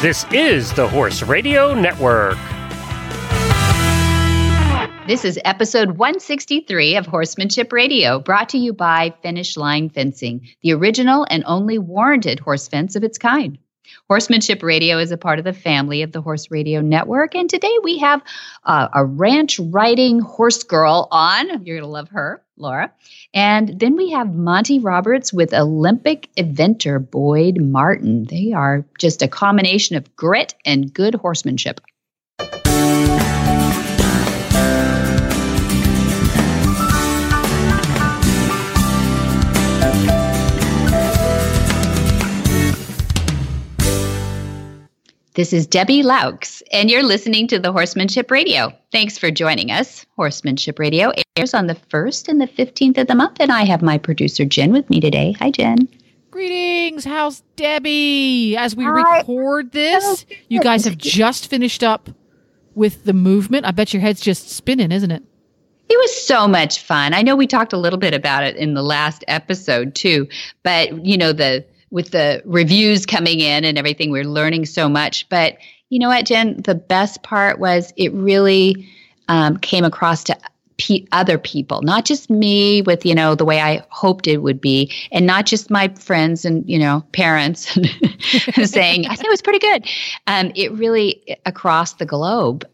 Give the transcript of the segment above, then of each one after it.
This is the Horse Radio Network. This is episode 163 of Horsemanship Radio, brought to you by Finish Line Fencing, the original and only warranted horse fence of its kind. Horsemanship Radio is a part of the family of the Horse Radio Network, and today we have uh, a ranch riding horse girl on. You're going to love her, Laura. And then we have Monty Roberts with Olympic eventer Boyd Martin. They are just a combination of grit and good horsemanship. This is Debbie Loucks, and you're listening to the Horsemanship Radio. Thanks for joining us. Horsemanship Radio airs on the 1st and the 15th of the month, and I have my producer Jen with me today. Hi, Jen. Greetings. How's Debbie? As we Hi. record this, you guys have just finished up with the movement. I bet your head's just spinning, isn't it? It was so much fun. I know we talked a little bit about it in the last episode too, but you know the with the reviews coming in and everything, we're learning so much. But you know what, Jen? The best part was it really um, came across to pe- other people, not just me with, you know, the way I hoped it would be, and not just my friends and, you know, parents saying, I think it was pretty good. Um, it really across the globe.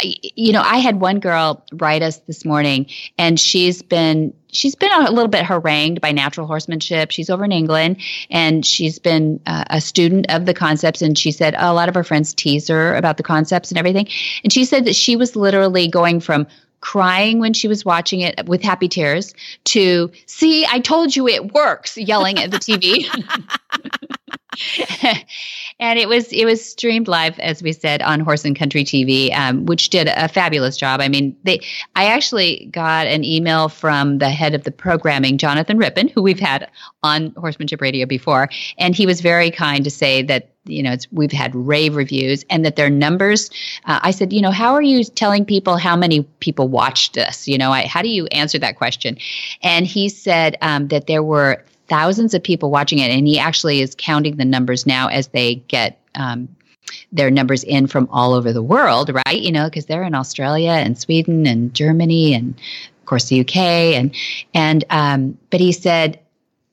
I, you know, I had one girl write us this morning, and she's been she's been a little bit harangued by natural horsemanship. She's over in England, and she's been uh, a student of the concepts. And she said a lot of her friends tease her about the concepts and everything. And she said that she was literally going from crying when she was watching it with happy tears to see i told you it works yelling at the tv and it was it was streamed live, as we said, on Horse and Country TV, um, which did a fabulous job. I mean, they I actually got an email from the head of the programming, Jonathan Rippon, who we've had on Horsemanship Radio before, and he was very kind to say that you know we've had rave reviews and that their numbers uh, i said you know how are you telling people how many people watched this you know I, how do you answer that question and he said um, that there were thousands of people watching it, and he actually is counting the numbers now as they get um, their numbers in from all over the world, right? You know, because they're in Australia and Sweden and Germany and of course the UK and and um, but he said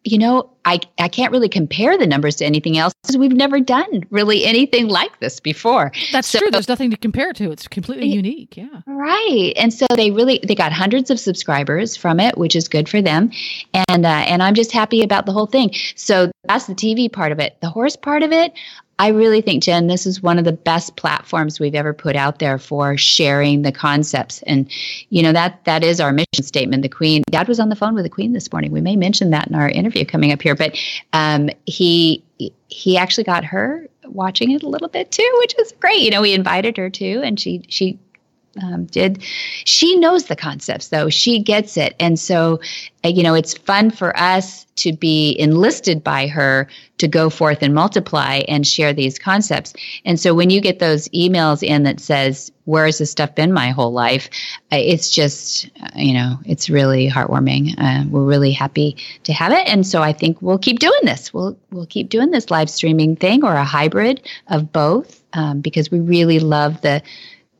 you know, I, I can't really compare the numbers to anything else because we've never done really anything like this before. That's so, true. There's nothing to compare to. It's completely unique. Yeah. Right. And so they really they got hundreds of subscribers from it, which is good for them. And uh, and I'm just happy about the whole thing. So that's the TV part of it. The horse part of it, I really think, Jen, this is one of the best platforms we've ever put out there for sharing the concepts. And, you know, that that is our mission statement. The Queen, Dad was on the phone with the Queen this morning. We may mention that in our interview coming up here, but um, he he actually got her watching it a little bit too, which is great. You know, we invited her to, and she she um, did. She knows the concepts, though. She gets it. And so, uh, you know, it's fun for us to be enlisted by her to go forth and multiply and share these concepts. And so, when you get those emails in that says, Where has this stuff been my whole life? It's just, uh, you know, it's really heartwarming. Uh, we're really happy to have it. And so, I think we'll keep doing this. We'll, we'll keep doing this live streaming thing or a hybrid of both um, because we really love the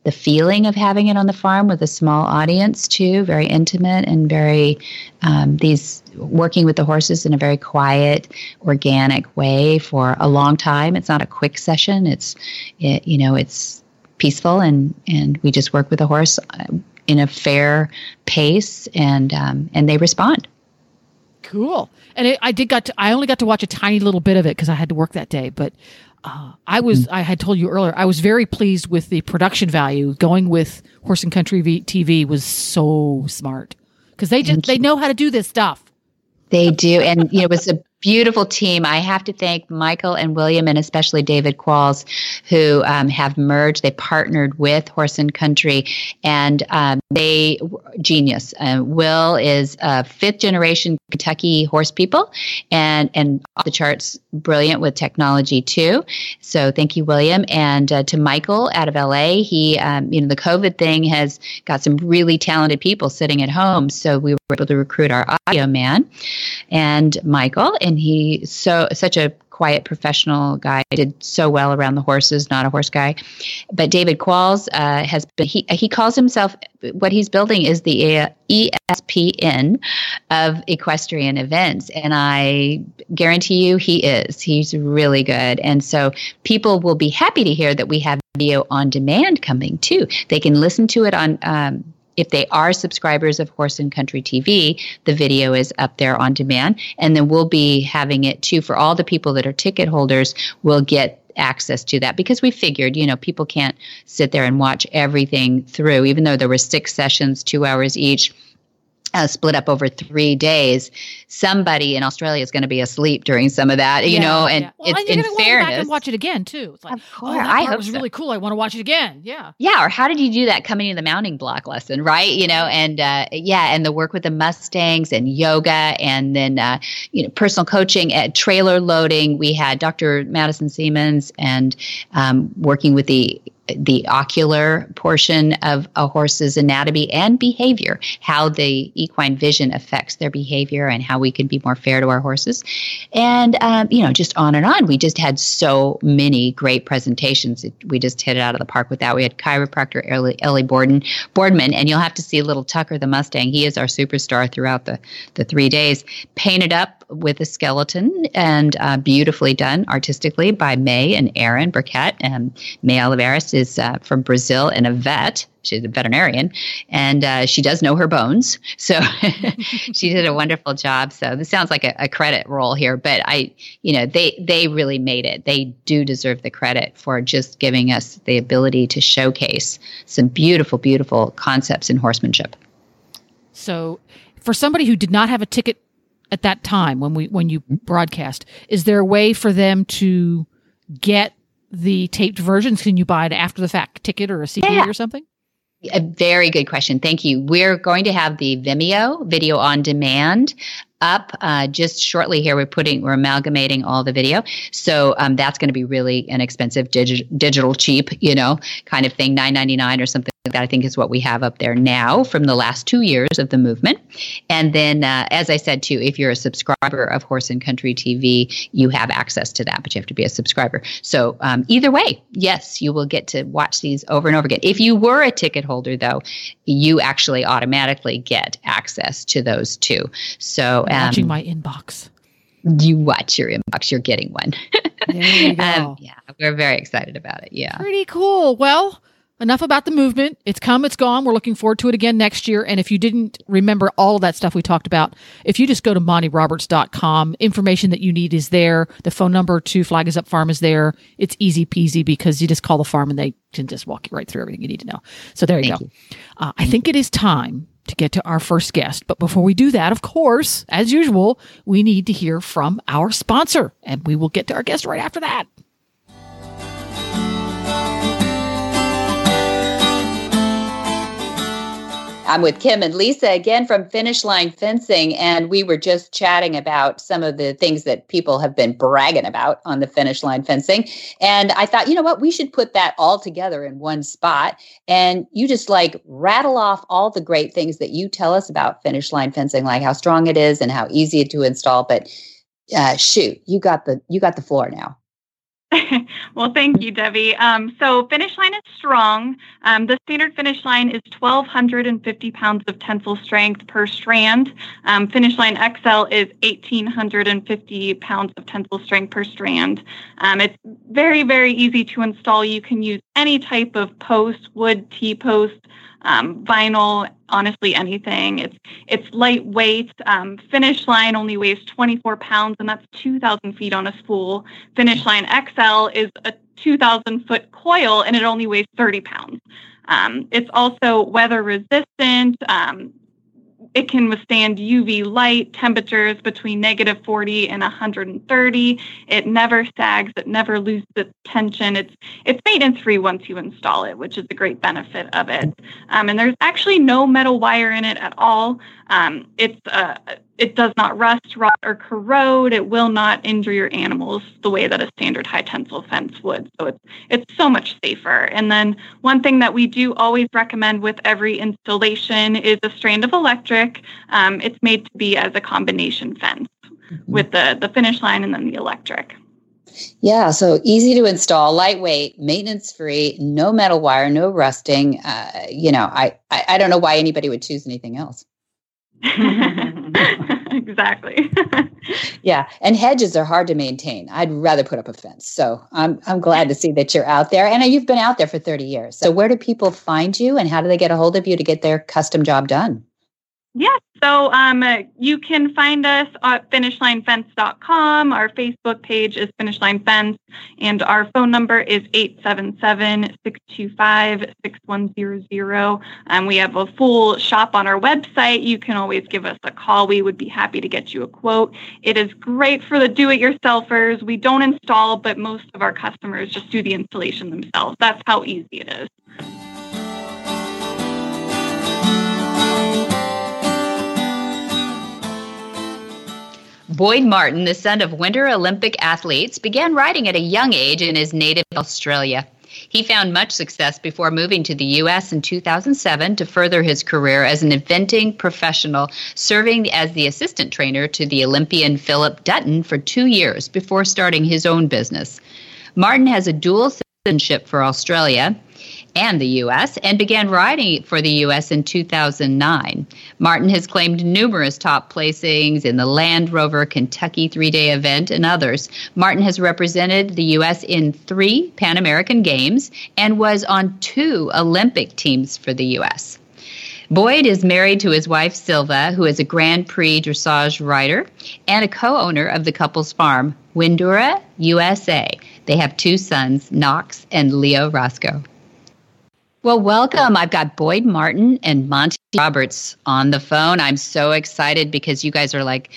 the feeling of having it on the farm with a small audience too very intimate and very um, these working with the horses in a very quiet organic way for a long time. It's not a quick session. It's it, you know it's peaceful and and we just work with the horse uh, in a fair pace and um, and they respond. Cool. And it, i did got to, i only got to watch a tiny little bit of it because i had to work that day but uh, I was, I had told you earlier, I was very pleased with the production value. Going with Horse and Country v- TV was so smart because they just, they know how to do this stuff. They do. And you know, it was a beautiful team. I have to thank Michael and William, and especially David Qualls, who um, have merged. They partnered with Horse and Country, and um, they genius. Uh, Will is a fifth generation Kentucky horse people, and and off the charts, brilliant with technology too. So thank you, William, and uh, to Michael out of LA. He, um, you know, the COVID thing has got some really talented people sitting at home, so we were able to recruit our audio man and Michael. And and he so such a quiet professional guy. Did so well around the horses, not a horse guy. But David Qualls uh, has been, he, he calls himself, what he's building is the ESPN of equestrian events. And I guarantee you he is. He's really good. And so people will be happy to hear that we have video on demand coming too. They can listen to it on, um, if they are subscribers of Horse and Country TV, the video is up there on demand. And then we'll be having it too for all the people that are ticket holders will get access to that because we figured, you know, people can't sit there and watch everything through, even though there were six sessions, two hours each uh, split up over three days, somebody in Australia is going to be asleep during some of that, you Yeah, know. And yeah. Well, it's and in you're gonna go fairness, back and watch it again too. It's like, Of oh, that I part was so. really cool. I want to watch it again. Yeah. yeah. Or how did you do that coming to the mounting block lesson, right? You know, and uh, yeah, and the work with the Mustangs and yoga, and then uh, you know, personal coaching at trailer loading. We had Dr. Madison Siemens and um, working with the the ocular portion of a horse's anatomy and behavior, how the equine vision affects their behavior, and how we can be more fair to our horses. And, um, you know, just on and on. We just had so many great presentations. We just hit it out of the park with that. We had chiropractor Ellie, Ellie Borden, Boardman, and you'll have to see little Tucker the Mustang. He is our superstar throughout the, the three days. Painted up with a skeleton and uh, beautifully done artistically by May and Aaron Burkett. And May Is uh, from Brazil and a vet. She's a veterinarian, and uh, she does know her bones. So she did a wonderful job. So this sounds like a, a credit roll here, but I, you know, they they really made it. They do deserve the credit for just giving us the ability to showcase some beautiful, beautiful concepts in horsemanship. So, for somebody who did not have a ticket at that time when we when you broadcast, is there a way for them to get the taped versions? Can you buy an after the fact ticket or a CD Yeah. or something? A very good question. Thank you. We're going to have the Vimeo video on demand up uh, just shortly here. We're putting, we're amalgamating all the video. So um, that's going to be really inexpensive, digi- digital cheap, you know, kind of thing, nine ninety nine or something like that. I think is what we have up there now from the last two years of the movement. And then, uh, as I said too, if you're a subscriber of Horse and Country TV, you have access to that, but you have to be a subscriber. So um, either way, yes, you will get to watch these over and over again. If you were a ticket holder, though, you actually automatically get access to those too. So watching um, my inbox. you watch your inbox, you're getting one. You um, yeah, we're very excited about it. Yeah. Pretty cool. Well, enough about the movement. It's come, it's gone. We're looking forward to it again next year. And if you didn't remember all of that stuff we talked about, if you just go to montyroberts.com, information that you need is there. The phone number to Flag is Up Farm is there. It's easy peasy because you just call the farm and they can just walk you right through everything you need to know. So there you Thank go. Uh, I think it is time to get to our first guest. But before we do that, of course, as usual, we need to hear from our sponsor. And we will get to our guest right after that. I'm with Kim and Lisa again from Finish Line Fencing, and we were just chatting about some of the things that people have been bragging about on the Finish Line Fencing. And I thought, you know what, we should put that all together in one spot. And you just like rattle off all the great things that you tell us about Finish Line Fencing, like how strong it is and how easy it to install. But uh, shoot, you got the you got the floor now. well, thank you, Debbie. Um, so, finish line is strong. Um, the standard finish line is 1,250 pounds of tensile strength per strand. Um, finish line XL is 1,850 pounds of tensile strength per strand. Um, it's very, very easy to install. You can use any type of post, wood, T post, um, vinyl, honestly anything. It's it's lightweight. Um, finish line only weighs 24 pounds, and that's 2,000 feet on a spool. Finish line XL is a 2,000 foot coil, and it only weighs 30 pounds. Um, it's also weather resistant. Um, it can withstand UV light temperatures between negative 40 and 130. It never sags. It never loses its tension. It's it's maintenance free once you install it, which is a great benefit of it. Um, and there's actually no metal wire in it at all. Um, it's uh, it does not rust, rot, or corrode. It will not injure your animals the way that a standard high tensile fence would. So it's it's so much safer. And then one thing that we do always recommend with every installation is a strand of electric. Um, it's made to be as a combination fence with the the finish line and then the electric. Yeah, so easy to install, lightweight, maintenance free, no metal wire, no rusting. Uh, you know, I, I, I don't know why anybody would choose anything else. exactly. yeah, and hedges are hard to maintain. I'd rather put up a fence. So I'm I'm glad to see that you're out there, and you've been out there for 30 years. So where do people find you, and how do they get a hold of you to get their custom job done? Yes. So um, you can find us at finishlinefence.com. Our Facebook page is Finishline Fence, and our phone number is 877-625-6100. Um, we have a full shop on our website. You can always give us a call. We would be happy to get you a quote. It is great for the do-it-yourselfers. We don't install, but most of our customers just do the installation themselves. That's how easy it is. Boyd Martin, the son of Winter Olympic athletes, began riding at a young age in his native Australia. He found much success before moving to the U.S. in 2007 to further his career as an eventing professional, serving as the assistant trainer to the Olympian Philip Dutton for two years before starting his own business. Martin has a dual citizenship for Australia and the U.S. and began riding for the U.S. in 2009. Martin has claimed numerous top placings in the Land Rover Kentucky three day event and others. Martin has represented the U.S. in three Pan American Games and was on two Olympic teams for the U.S. Boyd is married to his wife Silva, who is a Grand Prix dressage rider and a co owner of the couple's farm, Windurra, USA. They have two sons, Knox and Leo Roscoe. Well, welcome. I've got Boyd Martin and Monty Roberts on the phone. I'm so excited because you guys are like,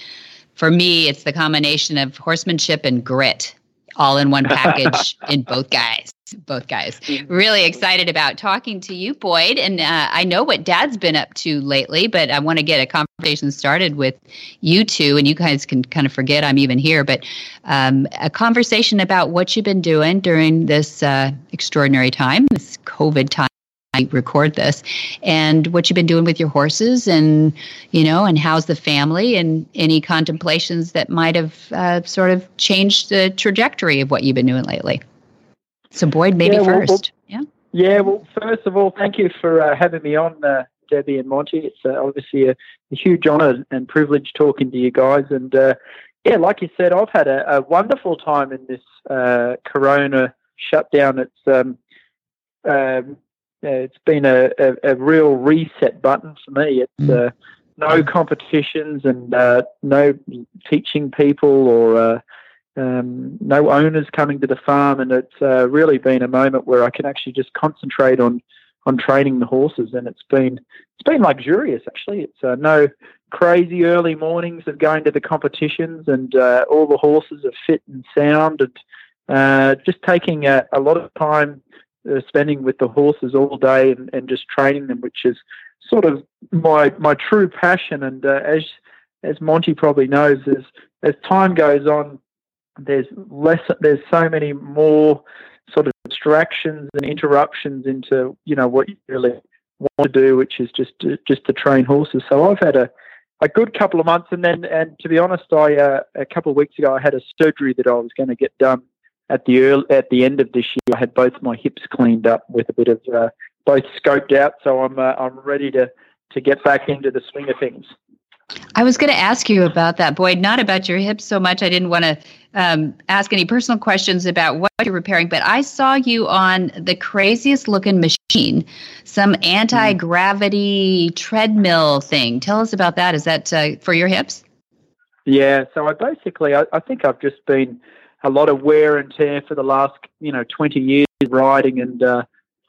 for me, it's the combination of horsemanship and grit all in one package in both guys. Both guys. Really excited about talking to you, Boyd. And uh, I know what Dad's been up to lately, but I want to get a conversation started with you two. And you guys can kind of forget I'm even here, but um, a conversation about what you've been doing during this uh, extraordinary time, this COVID time I record this. And what you've been doing with your horses and you know and how's the family and any contemplations that might have uh, sort of changed the trajectory of what you've been doing lately? So boyd maybe yeah, well, first. Well, yeah? Yeah well first of all thank you for uh, having me on uh, debbie and monty. It's uh, obviously a, a, huge honor and privilege talking to you guys. And uh, yeah like you said i've had a, a wonderful time in this uh, corona shutdown. It's um, um, it's been a, a, a, real reset button for me. It's mm. uh, no competitions and uh, no teaching people or uh, um, no owners coming to the farm, and it's uh, really been a moment where I can actually just concentrate on on training the horses, and it's been it's been luxurious actually. It's uh, no crazy early mornings of going to the competitions, and uh, all the horses are fit and sound, and just taking a, a lot of time uh, spending with the horses all day and, and just training them, which is sort of my my true passion. And uh, as as Monty probably knows, as as time goes on, there's less. There's so many more sort of distractions and interruptions into you know what you really want to do, which is just to, just to train horses. So I've had a a good couple of months, and then and to be honest, I uh, a couple of weeks ago I had a surgery that I was going to get done at the early, at the end of this year, I had both my hips cleaned up with a bit of uh, both scoped out, so I'm uh, I'm ready to to get back into the swing of things. I was going to ask you about that, Boyd, not about your hips so much. I didn't want to um, ask any personal questions about what you're repairing, but I saw you on the craziest looking machine, some anti gravity treadmill thing. Tell us about that. Is that uh, for your hips? Yeah, so I basically, I, I think I've just been a lot of wear and tear for the last you know 20 years riding and uh,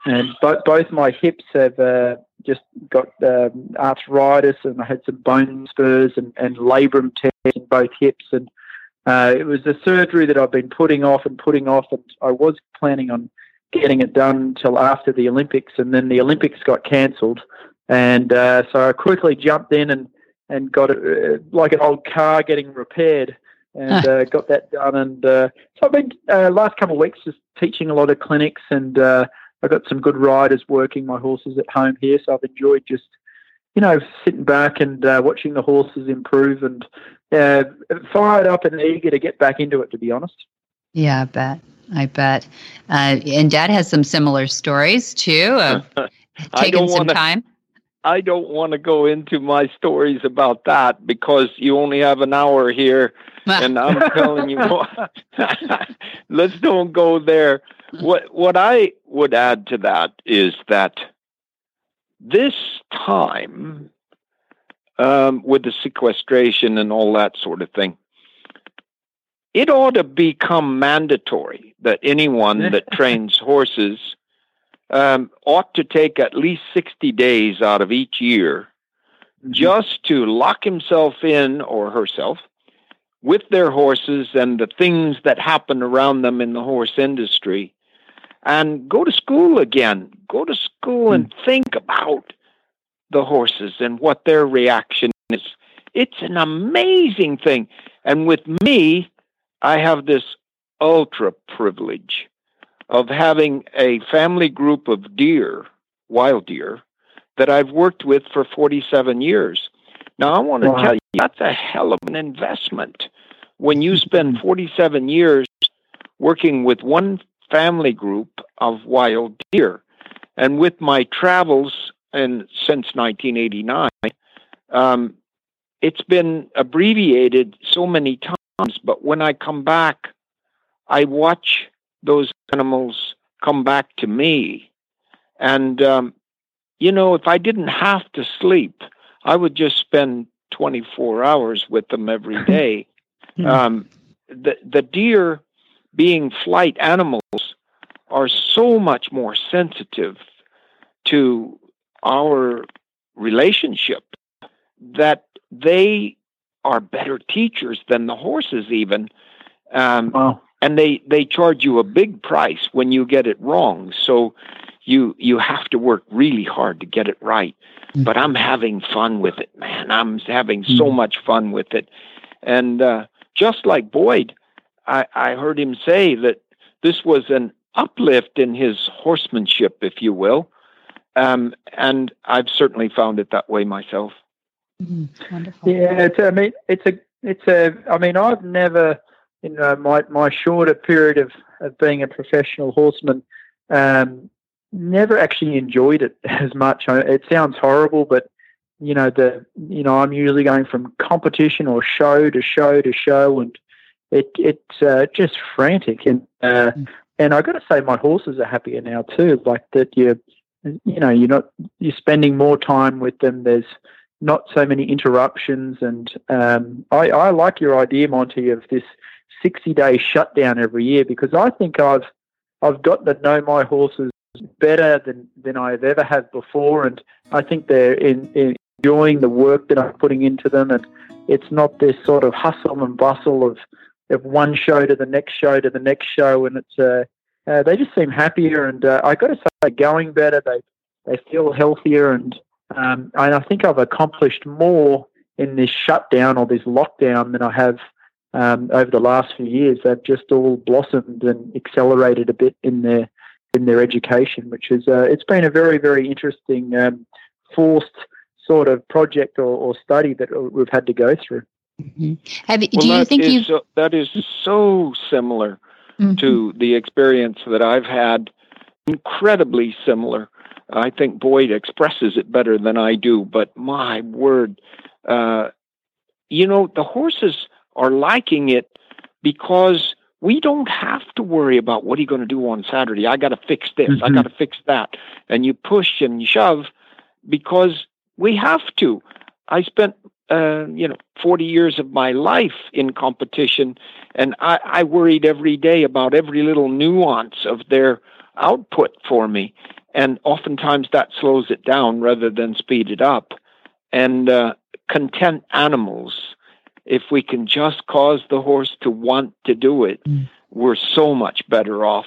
and both both my hips have uh, just got um, arthritis and I had some bone spurs and, and labrum tears in both hips and uh, it was a surgery that I've been putting off and putting off and I was planning on getting it done until after the Olympics and then the Olympics got cancelled and uh, so I quickly jumped in and and got it uh, like an old car getting repaired and uh, got that done. And uh, so I've been uh, last couple of weeks just teaching a lot of clinics, and uh, I've got some good riders working my horses at home here. So I've enjoyed just you know sitting back and uh, watching the horses improve, and uh, fired up and eager to get back into it. To be honest. Yeah, I bet. I bet. Uh, and Dad has some similar stories too of taking some wanna, time. I don't want to go into my stories about that because you only have an hour here, and I'm telling you, what. let's don't go there. What what I would add to that is that this time, um, with the sequestration and all that sort of thing, it ought to become mandatory that anyone that trains horses um, ought to take at least 60 days out of each year mm-hmm. just to lock himself in or herself with their horses and the things that happen around them in the horse industry and go to school again. Go to school and hmm. think about the horses and what their reaction is. It's an amazing thing. And with me, I have this ultra privilege of having a family group of deer, wild deer, that I've worked with for 47 years. Now, I want to wow. tell you, that's a hell of an investment. When you spend 47 years working with one family group of wild deer. And with my travels and since 1989, um, it's been abbreviated so many times. But when I come back, I watch those animals come back to me. And, um, you know, if I didn't have to sleep, I would just spend 24 hours with them every day. Hmm. um, the, the deer being flight animals are so much more sensitive to our relationship that they are better teachers than the horses even um, wow. And they they charge you a big price when you get it wrong so you you have to work really hard to get it right mm-hmm. but i'm having fun with it man i'm having mm-hmm. so much fun with it and uh, just like boyd I, I heard him say that this was an uplift in his horsemanship, if you will. Um, and I've certainly found it that way myself. Mm-hmm. Wonderful. Yeah, it's, I mean, it's a, it's a. I mean, I've never, you know, my my shorter period of of being a professional horseman, um, never actually enjoyed it as much. It sounds horrible, but you know, the you know, I'm usually going from competition or show to show to show, and it it's uh, just frantic. And uh, mm and I got to say, my horses are happier now too. Like that, you you know, you're not you're spending more time with them. There's not so many interruptions, and um, I, I like your idea, Monty, of this 60 day shutdown every year because I think I've I've got to know my horses better than than I've ever have before, and I think they're in, in enjoying the work that I'm putting into them, and it's not this sort of hustle and bustle of of one show to the next show to the next show, and it's uh, uh, they just seem happier, and uh, I got to say, they're going better. They they feel healthier, and um, and I think I've accomplished more in this shutdown or this lockdown than I have um, over the last few years. They've just all blossomed and accelerated a bit in their in their education, which is uh, it's been a very very interesting um, forced sort of project or, or, study that we've had to go through. Mm-hmm. Have, well, do you think you so, that is so similar mm-hmm. to the experience that I've had? Incredibly similar. I think Boyd expresses it better than I do, but my word, uh, you know, the horses are liking it because we don't have to worry about what are you going to do on Saturday. I got to fix this. Mm-hmm. I got to fix that. And you push and you shove because we have to. I spent uh, you know, 40 years of my life in competition, and I, I worried every day about every little nuance of their output for me. And oftentimes that slows it down rather than speed it up. And uh, content animals, if we can just cause the horse to want to do it, mm. we're so much better off.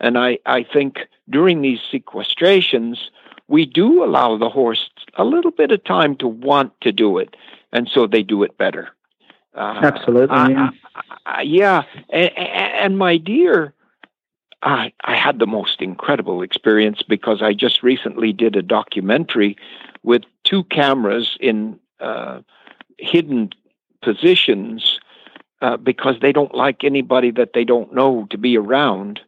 And I, I think during these sequestrations, we do allow the horse a little bit of time to want to do it and so they do it better. Uh, Absolutely. Yeah. yeah. And, and, my dear, I, I had the most incredible experience because I just recently did a documentary with two cameras in uh, hidden positions uh, because they don't like anybody that they don't know to be around.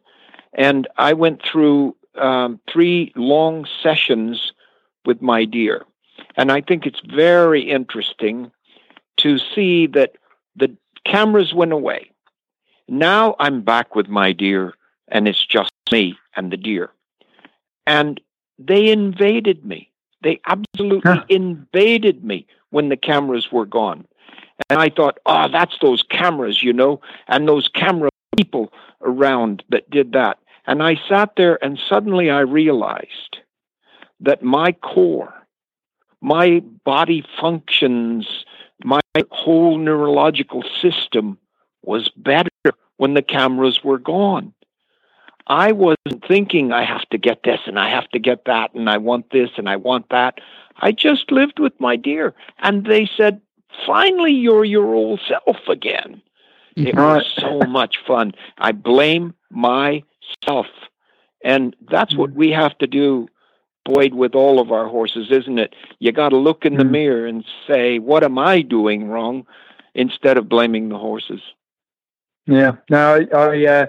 And I went through um, three long sessions with my deer. And I think it's very interesting to see that the cameras went away. Now I'm back with my deer, and it's just me and the deer. And they invaded me. They absolutely huh. invaded me when the cameras were gone. And I thought, oh, that's those cameras, you know, and those camera people around that did that. And I sat there and suddenly I realized that my core, my body functions, my whole neurological system was better when the cameras were gone. I wasn't thinking I have to get this and I have to get that and I want this and I want that. I just lived with my deer and they said, finally, you're your old self again. It was so much fun. I blame myself. And that's what we have to do, Boyd, with all of our horses, isn't it? You got to look in the mm. mirror and say, what am I doing wrong? Instead of blaming the horses. Yeah, no, I, uh,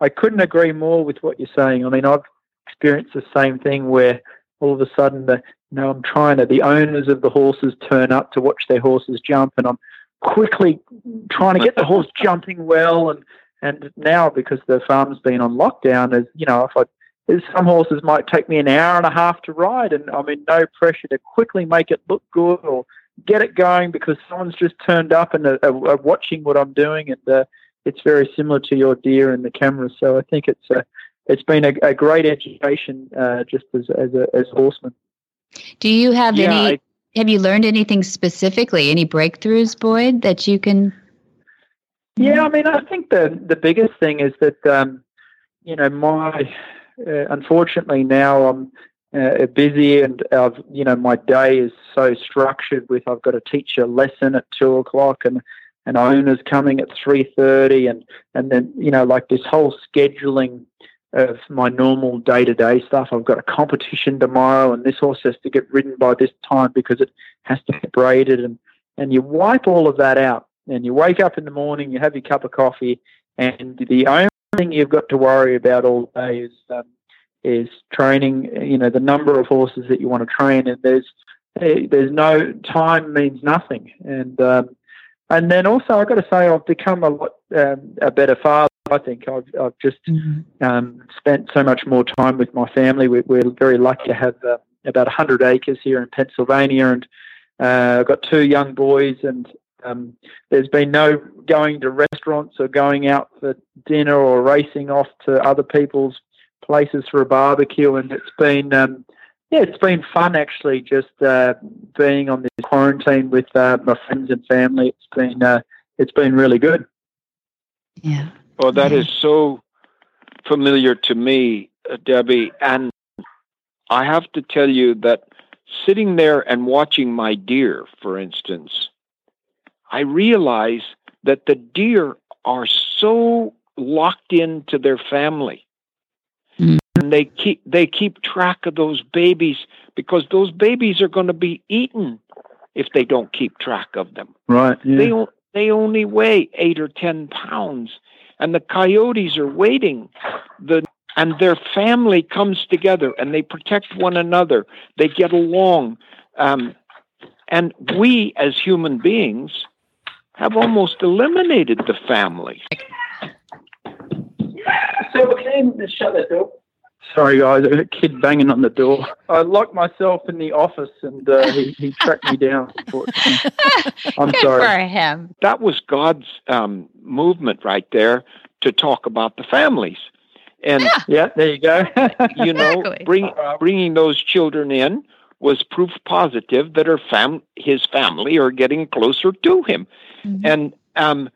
I couldn't agree more with what you're saying. I mean, I've experienced the same thing where all of a sudden, the, know, I'm trying to, the owners of the horses turn up to watch their horses jump, and I'm quickly trying to get the horse jumping well. And, and now, because the farm's been on lockdown, as you know, if I some horses might take me an hour and a half to ride, and I'm in no pressure to quickly make it look good or get it going because someone's just turned up and are, are watching what I'm doing. And uh, it's very similar to your deer and the camera. So I think it's a, it's been a, a great education uh, just as as a as horsemen. Do you have yeah, any? I, have you learned anything specifically? Any breakthroughs, Boyd, that you can? Yeah, I mean, I think the the biggest thing is that um, you know my uh, unfortunately now I'm uh, busy and I've you know my day is so structured with I've got to teach a lesson at two o'clock and and owners coming at 3.30 and, and then, you know, like this whole scheduling of my normal day-to-day stuff. I've got a competition tomorrow and this horse has to get ridden by this time because it has to get braided and, and you wipe all of that out and you wake up in the morning, you have your cup of coffee and the only thing you've got to worry about all day is, um, is training, you know, the number of horses that you want to train and there's, there's no time means nothing. And, um, and then also, I've got to say, I've become a lot um, a better father. I think I've, I've just mm-hmm. um, spent so much more time with my family. We, are very lucky to have uh, about 100 acres here in Pennsylvania, and uh, I've got two young boys. And um, there's been no going to restaurants or going out for dinner or racing off to other people's places for a barbecue. And it's been um, yeah, it's been fun actually, just uh, being on this quarantine with uh, my friends and family. It's been uh, it's been really good. Yeah. Well, that yeah. is so familiar to me, uh, Debbie, and I have to tell you that sitting there and watching my deer, for instance, I realize that the deer are so locked into their family and they keep they keep track of those babies because those babies are going to be eaten if they don't keep track of them. Right. Yeah. They they only weigh eight or ten pounds, and the coyotes are waiting. The and their family comes together and they protect one another. They get along, um, and we as human beings have almost eliminated the family. So can you shut that door? Sorry, guys, a kid banging on the door. I locked myself in the office and uh, he, he tracked me down. I'm Good sorry. for him. That was God's um, movement right there to talk about the families. And yeah, yeah there you go. you know, bring, bringing those children in was proof positive that her fam- his family are getting closer to him. Mm-hmm. And um,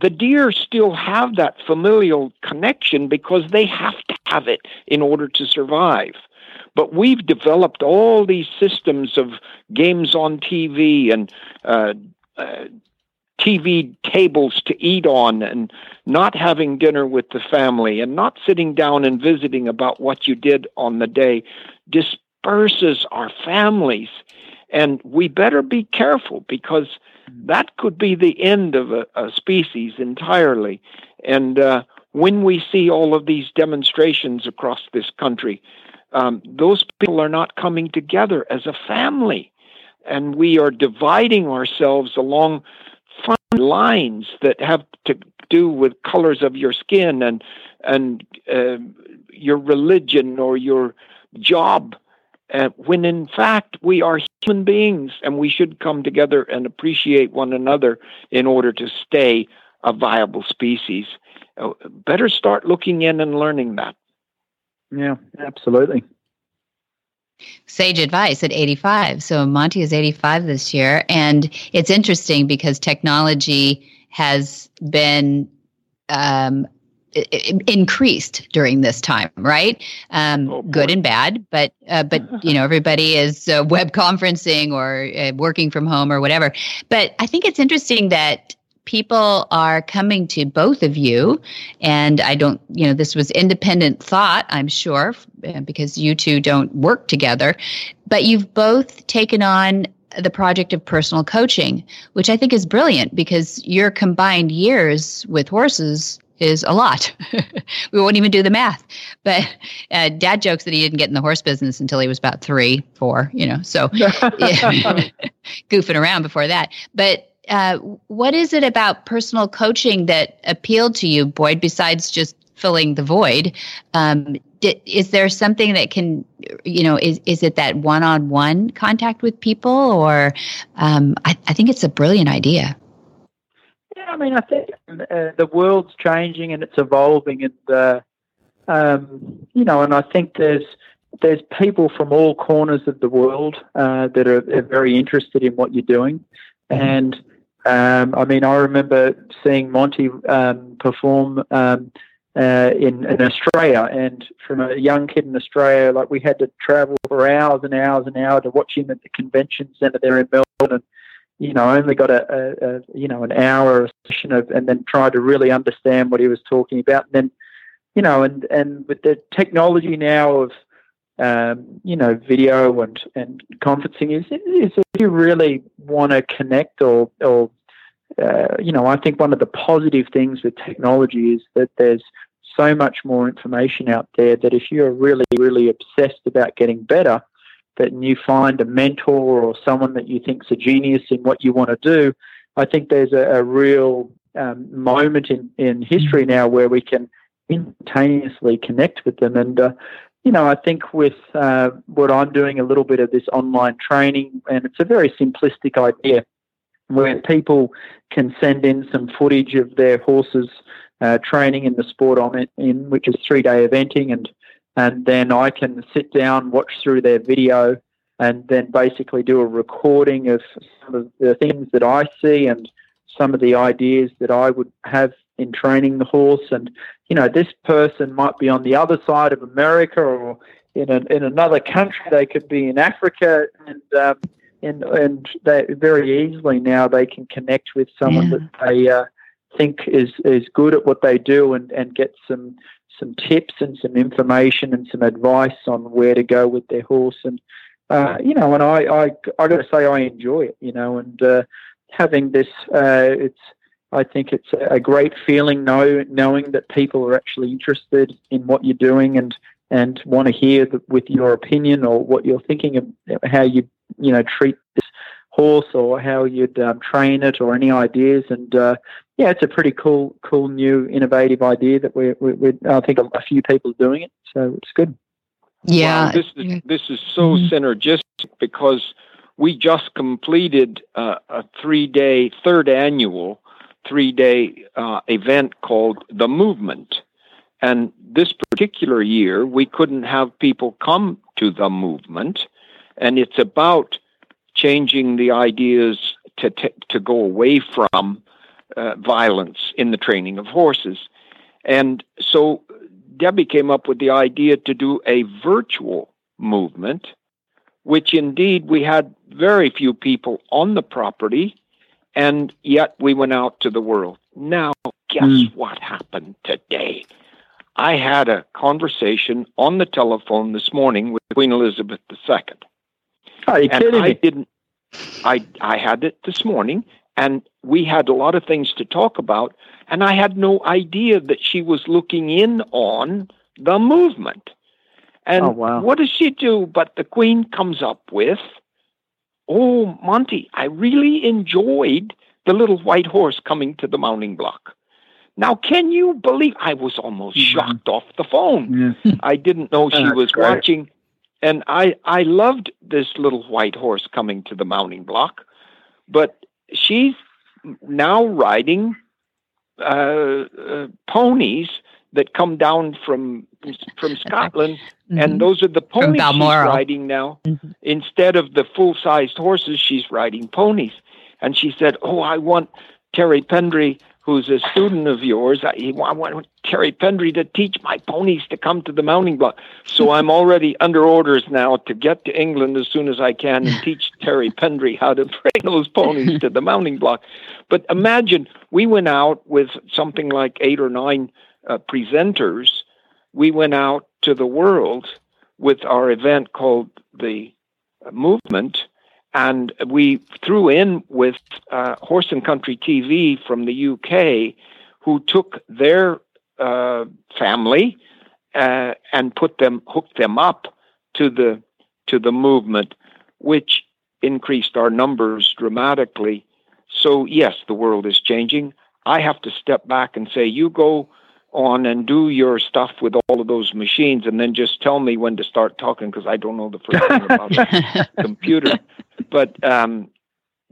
the deer still have that familial connection because they have to have it in order to survive. But we've developed all these systems of games on TV and uh, uh, TV tables to eat on and not having dinner with the family and not sitting down and visiting about what you did on the day disperses our families And we better be careful because that could be the end of a, a species entirely. And uh, when we see all of these demonstrations across this country, um, those people are not coming together as a family. And we are dividing ourselves along fine lines that have to do with colors of your skin and and uh, your religion or your job uh, when in fact we are human beings and we should come together and appreciate one another in order to stay a viable species. Uh, better start looking in and learning that. Yeah, absolutely. Sage advice at 85. So Monty is 85 this year. And it's interesting because technology has been um, increased during this time, right? Um, oh, good and bad, but uh, but you know everybody is uh, web conferencing or uh, working from home or whatever. But I think it's interesting that people are coming to both of you, and I don't, you know, this was independent thought, I'm sure, uh, because you two don't work together, but you've both taken on the project of personal coaching, which I think is brilliant because your combined years with horses is a lot. we won't even do the math. But uh, dad jokes that he didn't get in the horse business until he was about three, four, you know, so goofing around before that. But uh, what is it about personal coaching that appealed to you, Boyd, besides just filling the void? Um, did, is there something that can, you know, is, is it that one on one contact with people? Or um, I, I think it's a brilliant idea. I mean, I think uh, the world's changing and it's evolving, and uh, um, you know, and I think there's there's people from all corners of the world uh, that are, are, very interested in what you're doing, mm-hmm. and um, I mean, I remember seeing Monty um, perform. Um, uh, in, in Australia, and from a young kid in Australia, like we had to travel for hours and hours and hours to watch him at the convention centre there in Melbourne, and you know, only got a, a, a you know an hour session of, and then tried to really understand what he was talking about. And then, you know, and and with the technology now of um, you know video and and conferencing is is if you really want to connect or or uh, you know, I think one of the positive things with technology is that there's so much more information out there that if you're really, really obsessed about getting better, that you find a mentor or someone that you think's a genius in what you want to do, I think there's a, a real um, moment in, in history mm-hmm. now where we can instantaneously connect with them. And, uh, you know, I think with uh, what I'm doing, a little bit of this online training, and it's a very simplistic idea where people can send in some footage of their horses uh, training in the sport I'm in, which is three day eventing, and and then I can sit down, watch through their video, and then basically do a recording of some of the things that I see and some of the ideas that I would have in training the horse. And you know, this person might be on the other side of America or in a, in another country. They could be in Africa, and um, and and they very easily now they can connect with someone yeah. that they uh, think is is good at what they do and and get some some tips and some information and some advice on where to go with their horse. And uh, you know, and I I I got to say I enjoy it. You know, and uh, having this, uh, it's I think it's a great feeling know, knowing that people are actually interested in what you're doing and and want to hear the, with your opinion or what you're thinking of how you you know treat this horse or how you'd um, train it or any ideas. And uh, yeah, it's a pretty cool, cool new innovative idea that we, we, we I think a, a, few people are doing it, so it's good. Yeah, wow, this is this is so mm-hmm. synergistic because we just completed uh, a three-day, third annual three-day uh, event called the Movement. And this particular year, we couldn't have people come to the movement, and it's about changing the ideas to t- to go away from uh, violence in the training of horses. And so Debbie came up with the idea to do a virtual movement, which indeed we had very few people on the property, and yet we went out to the world. Now, guess mm. what happened today? I had a conversation on the telephone this morning with Queen Elizabeth II. Are you and kidding I me? didn't I I had it this morning, and we had a lot of things to talk about, and I had no idea that she was looking in on the movement. And Oh, wow. what does she do? But the Queen comes up with, "Oh, Monty, I really enjoyed the little white horse coming to the mounting block." Now, can you believe? I was almost Mhm. shocked off the phone. Yeah. I didn't know she Oh, that's was great. watching, and I I loved this little white horse coming to the mounting block, but she's now riding uh, uh, ponies that come down from from Scotland, Mhm. and those are the ponies she's riding now. Mhm. Instead of the full sized horses, she's riding ponies. And she said, "Oh, I want Terry Pendry." Who's a student of yours? I, he- I want Terry Pendry to teach my ponies to come to the mounting block. So I'm already under orders now to get to England as soon as I can and teach Terry Pendry how to bring those ponies to the mounting block. But imagine we went out with something like eight or nine uh, presenters. We went out to the world with our event called the uh, Movement, and we threw in with uh, Horse and Country TV from the UK, who took their uh, family uh, and put them hooked them up to the to the movement, which increased our numbers dramatically. So yes, the world is changing. I have to step back and say, you go on and do your stuff with all of those machines, and then just tell me when to start talking because I don't know the first thing about the computer. But um,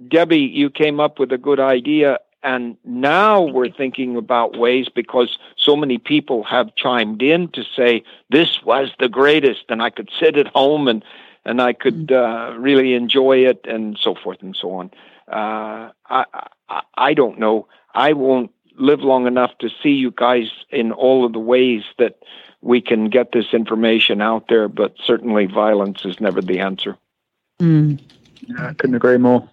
Debbie, you came up with a good idea, and now we're thinking about ways because so many people have chimed in to say this was the greatest, and I could sit at home and and I could uh, really enjoy it, and so forth and so on. Uh, I, I I don't know. I won't live long enough to see you guys in all of the ways that we can get this information out there, but certainly violence is never the answer. Mm. Yeah, I couldn't agree more.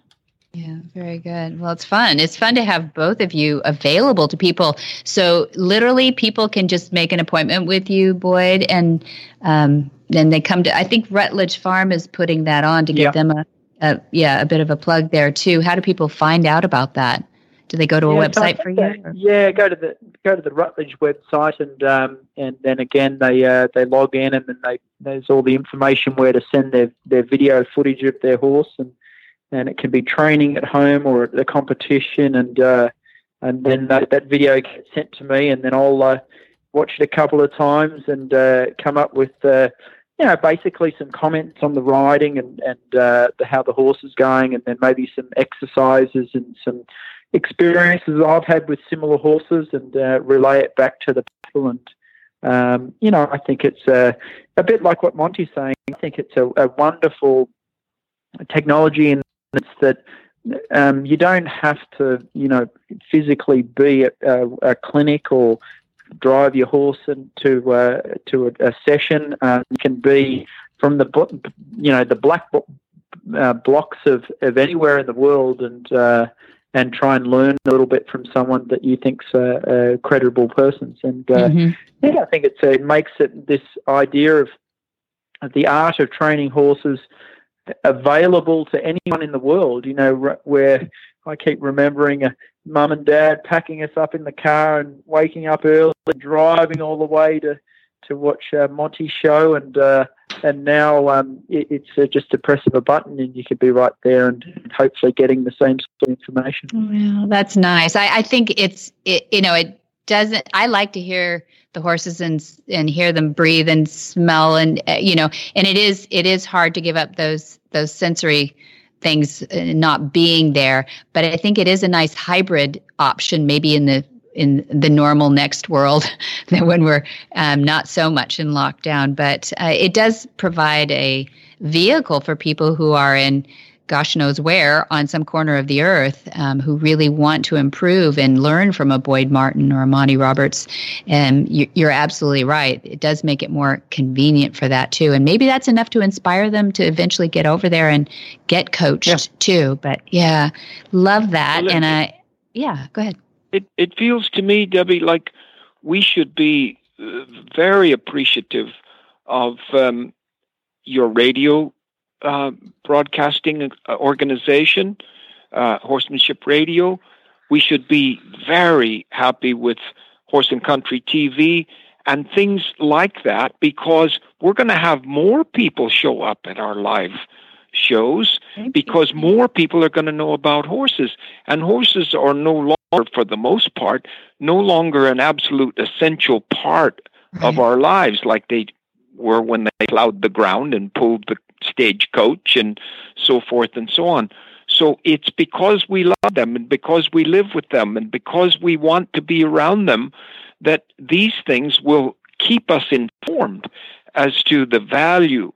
Yeah, very good. Well, it's fun. It's fun to have both of you available to people. So literally, people can just make an appointment with you, Boyd, and um, then they come to. I think Rutledge Farm is putting that on to give Yeah. them a, a yeah a bit of a plug there too. How do people find out about that? Do they go to a Yeah, website for you? or- Yeah, go to the go to the Rutledge website and um, and then again they uh, they log in and then they there's all the information where to send their, their video footage of their horse and and it can be training at home or at the competition and uh, and then that, that video gets sent to me and then I'll uh, watch it a couple of times and uh, come up with uh, you know basically some comments on the riding and and uh, the, how the horse is going and then maybe some exercises and some experiences I've had with similar horses and uh, relay it back to the people. And, um, you know, I think it's uh, a bit like what Monty's saying. I think it's a, a wonderful technology in that um, you don't have to, you know, physically be at a, a clinic or drive your horse into uh, to a, a session. Uh, you can be from the, you know, the black uh, blocks of, of anywhere in the world and uh, and try and learn a little bit from someone that you think's a, a credible person. And uh, Mhm. yeah, I think it's, uh, it makes it this idea of, of the art of training horses available to anyone in the world. You know, where I keep remembering a mum and dad packing us up in the car and waking up early, and driving all the way to to watch uh, Monty's show, and uh, and now um, it, it's uh, just a press of a button, and you could be right there and hopefully getting the same sort of information. Well, that's nice. I, I think it's it, you know it doesn't. I like to hear the horses and and hear them breathe and smell and uh, you know and it is it is hard to give up those those sensory things uh, not being there. But I think it is a nice hybrid option, maybe in the in the normal next world that when we're um, not so much in lockdown. But uh, it does provide a vehicle for people who are in gosh knows where on some corner of the earth um, who really want to improve and learn from a Boyd Martin or a Monty Roberts. And you, you're absolutely right. It does make it more convenient for that too. And maybe that's enough to inspire them to eventually get over there and get coached Yeah. too. But yeah, love that. Well, and I, yeah, go ahead. It it feels to me, Debbie, like we should be uh, very appreciative of um, your radio uh, broadcasting uh, organization, uh, Horsemanship Radio. We should be very happy with Horse and Country TV and things like that because we're going to have more people show up at our live shows because more people are going to know about horses. And horses are no longer, for the most part, no longer an absolute essential part right. of our lives like they were when they plowed the ground and pulled the stagecoach and so forth and so on. So it's because we love them and because we live with them and because we want to be around them that these things will keep us informed as to the value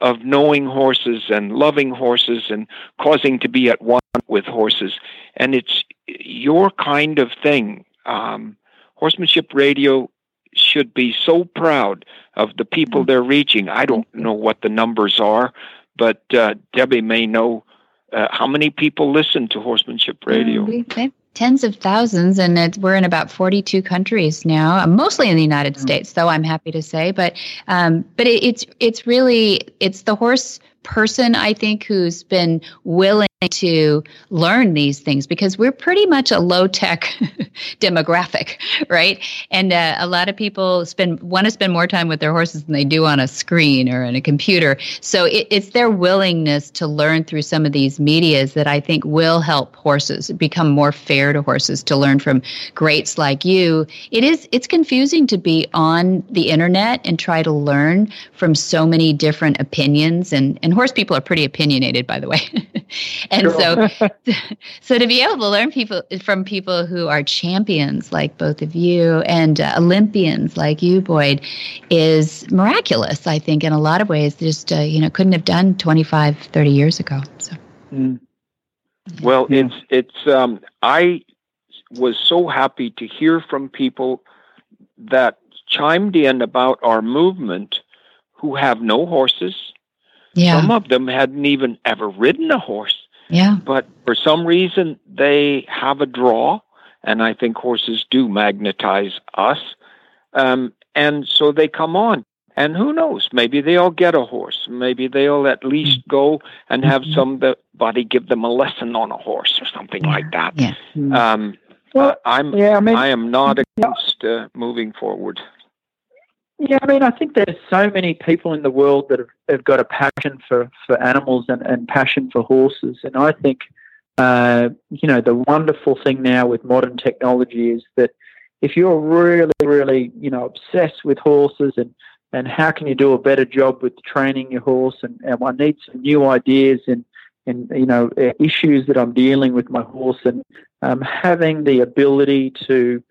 of knowing horses and loving horses and causing to be at one with horses. And it's your kind of thing. Um, horsemanship radio should be so proud of the people mm-hmm. they're reaching. I don't know what the numbers are, but uh, Debbie may know uh, how many people listen to horsemanship radio. Mm, tens of thousands, and it, we're in about 42 countries now, uh, mostly in the United mm-hmm. States, though I'm happy to say. But um, but it, it's it's really it's the horse person I think who's been willing to learn these things because we're pretty much a low tech demographic, right? And uh, a lot of people spend want to spend more time with their horses than they do on a screen or in a computer. So it, it's their willingness to learn through some of these medias that I think will help horses become more fair to horses to learn from greats like you. It is it's confusing to be on the internet and try to learn from so many different opinions and and horse people are pretty opinionated by the way. and sure. so so to be able to learn people from people who are champions like both of you and uh, olympians like you boyd is miraculous i think in a lot of ways just uh, you know couldn't have done 25 30 years ago so mm. well it's it's um, i was so happy to hear from people that chimed in about our movement who have no horses yeah. Some of them hadn't even ever ridden a horse. Yeah. But for some reason, they have a draw, and I think horses do magnetize us. Um, and so they come on. And who knows? Maybe they'll get a horse. Maybe they'll at least go and have mm-hmm. somebody give them a lesson on a horse or something yeah. like that. Yeah. Mm-hmm. Um, well, I'm. Yeah, I, mean, I am not against uh, moving forward. Yeah, I mean, I think there's so many people in the world that have, have got a passion for, for animals and, and passion for horses. And I think, uh, you know, the wonderful thing now with modern technology is that if you're really, really, you know, obsessed with horses and, and how can you do a better job with training your horse and, and I need some new ideas and, and, you know, issues that I'm dealing with my horse and um, having the ability to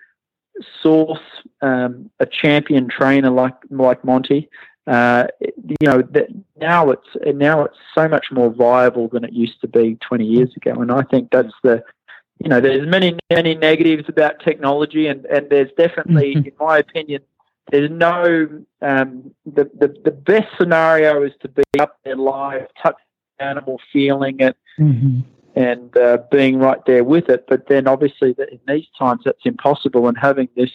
source um, a champion trainer like like Monty, uh, you know that now it's now it's so much more viable than it used to be 20 years ago, and I think that's the you know there's many many negatives about technology, and and there's definitely, mm-hmm. in my opinion, there's no um, the, the the best scenario is to be up there live, touch the animal, feeling it. Mm-hmm and uh, being right there with it. But then obviously in these times that's impossible and having this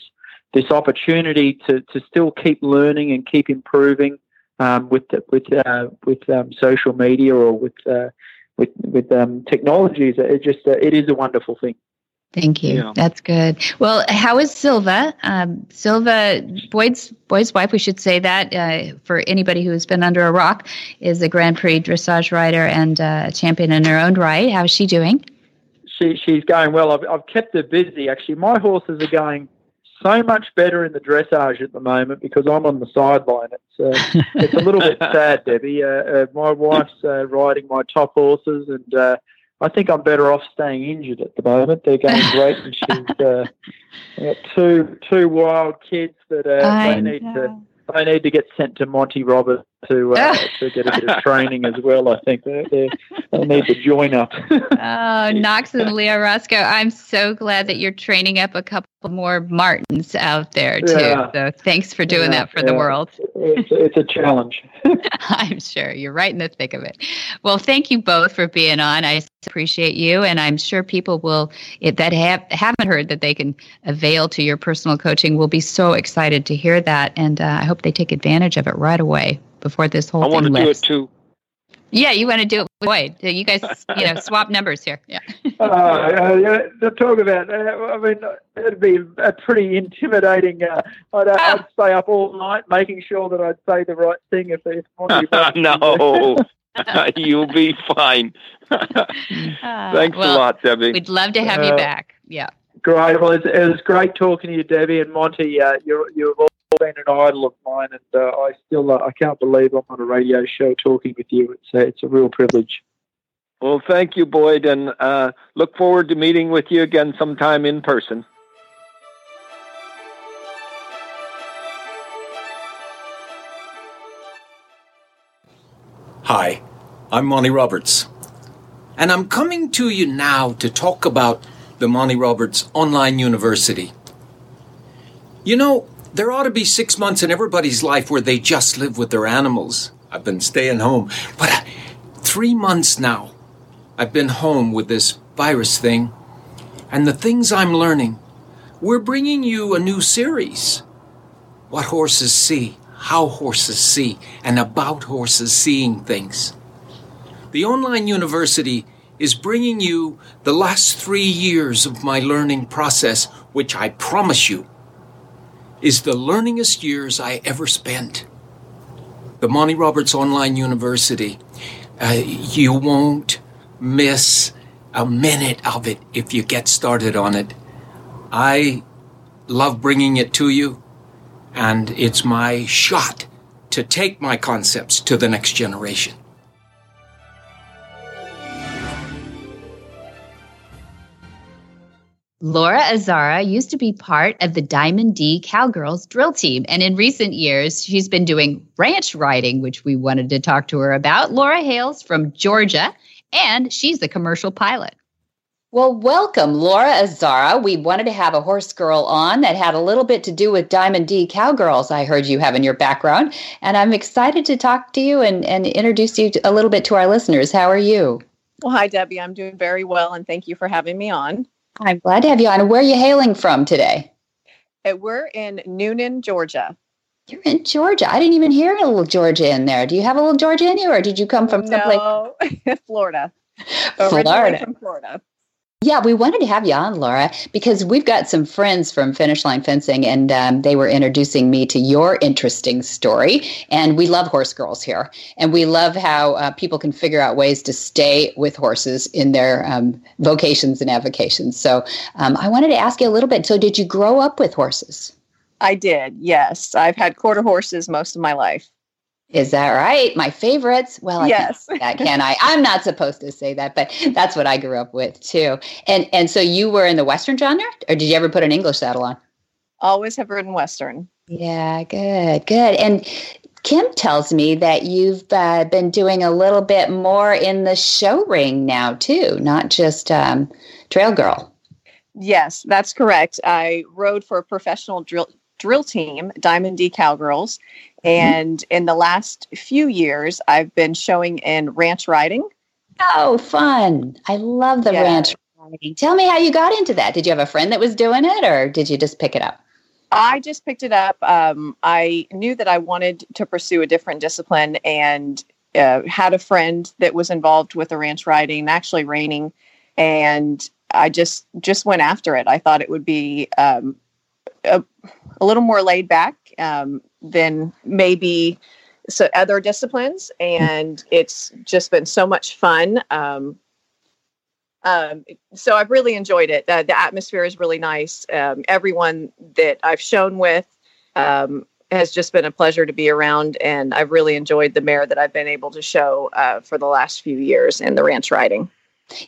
this opportunity to, to still keep learning and keep improving um, with the, with uh, with um, social media or with uh, with with um, technologies. It just uh, it is a wonderful thing. Thank you. Yeah. That's good. Well, how is Silva? Um, Silva, Boyd's Boyd's wife. We should say that uh, for anybody who has been under a rock, is a Grand Prix dressage rider and uh, a champion in her own right. How is she doing? She she's going well. I've I've kept her busy. Actually, my horses are going so much better in the dressage at the moment because I'm on the sideline. It's uh, it's a little bit sad, Debbie. Uh, uh, my wife's uh, riding my top horses, and uh, I think I'm better off staying injured at the moment. They're going great, and she's uh, got two two wild kids that uh, they need to they need to get sent to Monty Roberts to uh, to get a bit of training as well. I think they they need to join up. oh, Knox and Leo Roscoe, I'm so glad that you're training up a couple more Martins out there too. Yeah. So thanks for doing yeah, that for yeah. the world. It's, it's a challenge. I'm sure you're right in the thick of it. Well, thank you both for being on. I appreciate you, and I'm sure people will if that have haven't heard that they can avail to your personal coaching will be so excited to hear that, and uh, I hope they take advantage of it right away before this whole I thing. I want to do it too. Yeah, you want to do it with Boyd. You guys, you know, swap numbers here. Yeah. uh, uh, yeah, to talk about, uh, I mean, it'd be a pretty intimidating. Uh, I'd, uh, I'd stay up all night making sure that I'd say the right thing if if no, you'll be fine. Thanks well, a lot, Debbie. We'd love to have you back. Yeah. Great. Well, it was great talking to you, Debbie and Monty. Uh, you're you've all been an idol of mine, and uh, I still uh, I can't believe I'm on a radio show talking with you. It's a, it's a real privilege. Well, thank you, Boyd, and uh, look forward to meeting with you again sometime in person. Hi, I'm Monty Roberts, and I'm coming to you now to talk about the Monty Roberts Online University. You know, there ought to be six months in everybody's life where they just live with their animals. I've been staying home, but uh, three months now, I've been home with this virus thing, and the things I'm learning. We're bringing you a new series What Horses See, How Horses See, and about horses seeing things. The online university is bringing you the last three years of my learning process, which I promise you is the learningest years I ever spent. The Monty Roberts Online University. Uh, you won't miss a minute of it if you get started on it. I love bringing it to you, and it's my shot to take my concepts to the next generation. Laura Azara used to be part of the Diamond D Cowgirls drill team. And in recent years, she's been doing ranch riding, which we wanted to talk to her about. Laura hails from Georgia, and she's a commercial pilot. Well, welcome, Laura Azara. We wanted to have a horse girl on that had a little bit to do with Diamond D Cowgirls, I heard you have in your background. And I'm excited to talk to you and, and introduce you a little bit to our listeners. How are you? Well, hi, Debbie. I'm doing very well, and thank you for having me on. I'm glad to have you on. Where are you hailing from today? Uh, we're in Newnan, Georgia. You're in Georgia. I didn't even hear a little Georgia in there. Do you have a little Georgia in you, or did you come from someplace? No, Florida. Florida. from Florida. Yeah, we wanted to have you on, Laura, because we've got some friends from Finish Line Fencing, and um, they were introducing me to your interesting story. And we love horse girls here, and we love how uh, people can figure out ways to stay with horses in their um, vocations and avocations. So, um, I wanted to ask you a little bit. So, did you grow up with horses? I did. Yes, I've had quarter horses most of my life. Is that right? My favorites? Well, I yes. can't that, can I? I'm not supposed to say that, but that's what I grew up with too. And and so you were in the Western genre, or did you ever put an English saddle on? Always have ridden Western. Yeah, good, good. And Kim tells me that you've uh, been doing a little bit more in the show ring now too, not just um, trail girl. Yes, that's correct. I rode for a professional drill drill team, Diamond D Cowgirls, and mm-hmm. in the last few years, I've been showing in ranch riding. Oh, fun. I love the yeah. ranch riding. Tell me how you got into that. Did you have a friend that was doing it or did you just pick it up? I just picked it up. Um, I knew that I wanted to pursue a different discipline and uh, had a friend that was involved with the ranch riding, actually reining, and I just just went after it. I thought it would be um, a, a, little more laid back. Um, than maybe so other disciplines, and it's just been so much fun. Um, um, so I've really enjoyed it. Uh, the atmosphere is really nice. Um, everyone that I've shown with um, has just been a pleasure to be around, and I've really enjoyed the mare that I've been able to show uh, for the last few years in the ranch riding.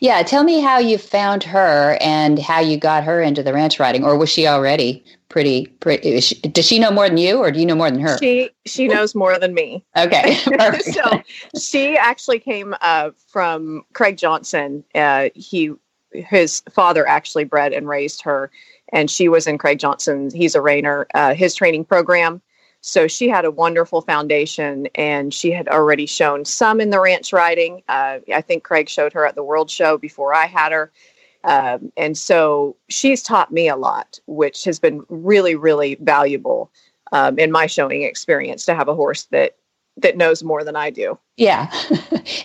Yeah, tell me how you found her and how you got her into the ranch riding, or was she already pretty? pretty she, does she know more than you, or do you know more than her? She she knows more than me. Okay, so she actually came uh, from Craig Johnson. Uh, he his father actually bred and raised her, and she was in Craig Johnson. He's a reiner. Uh, his training program so she had a wonderful foundation and she had already shown some in the ranch riding. Uh, I think Craig showed her at the World Show before I had her. Um, and so she's taught me a lot, which has been really, really valuable um, in my showing experience to have a horse that that knows more than I do. Yeah,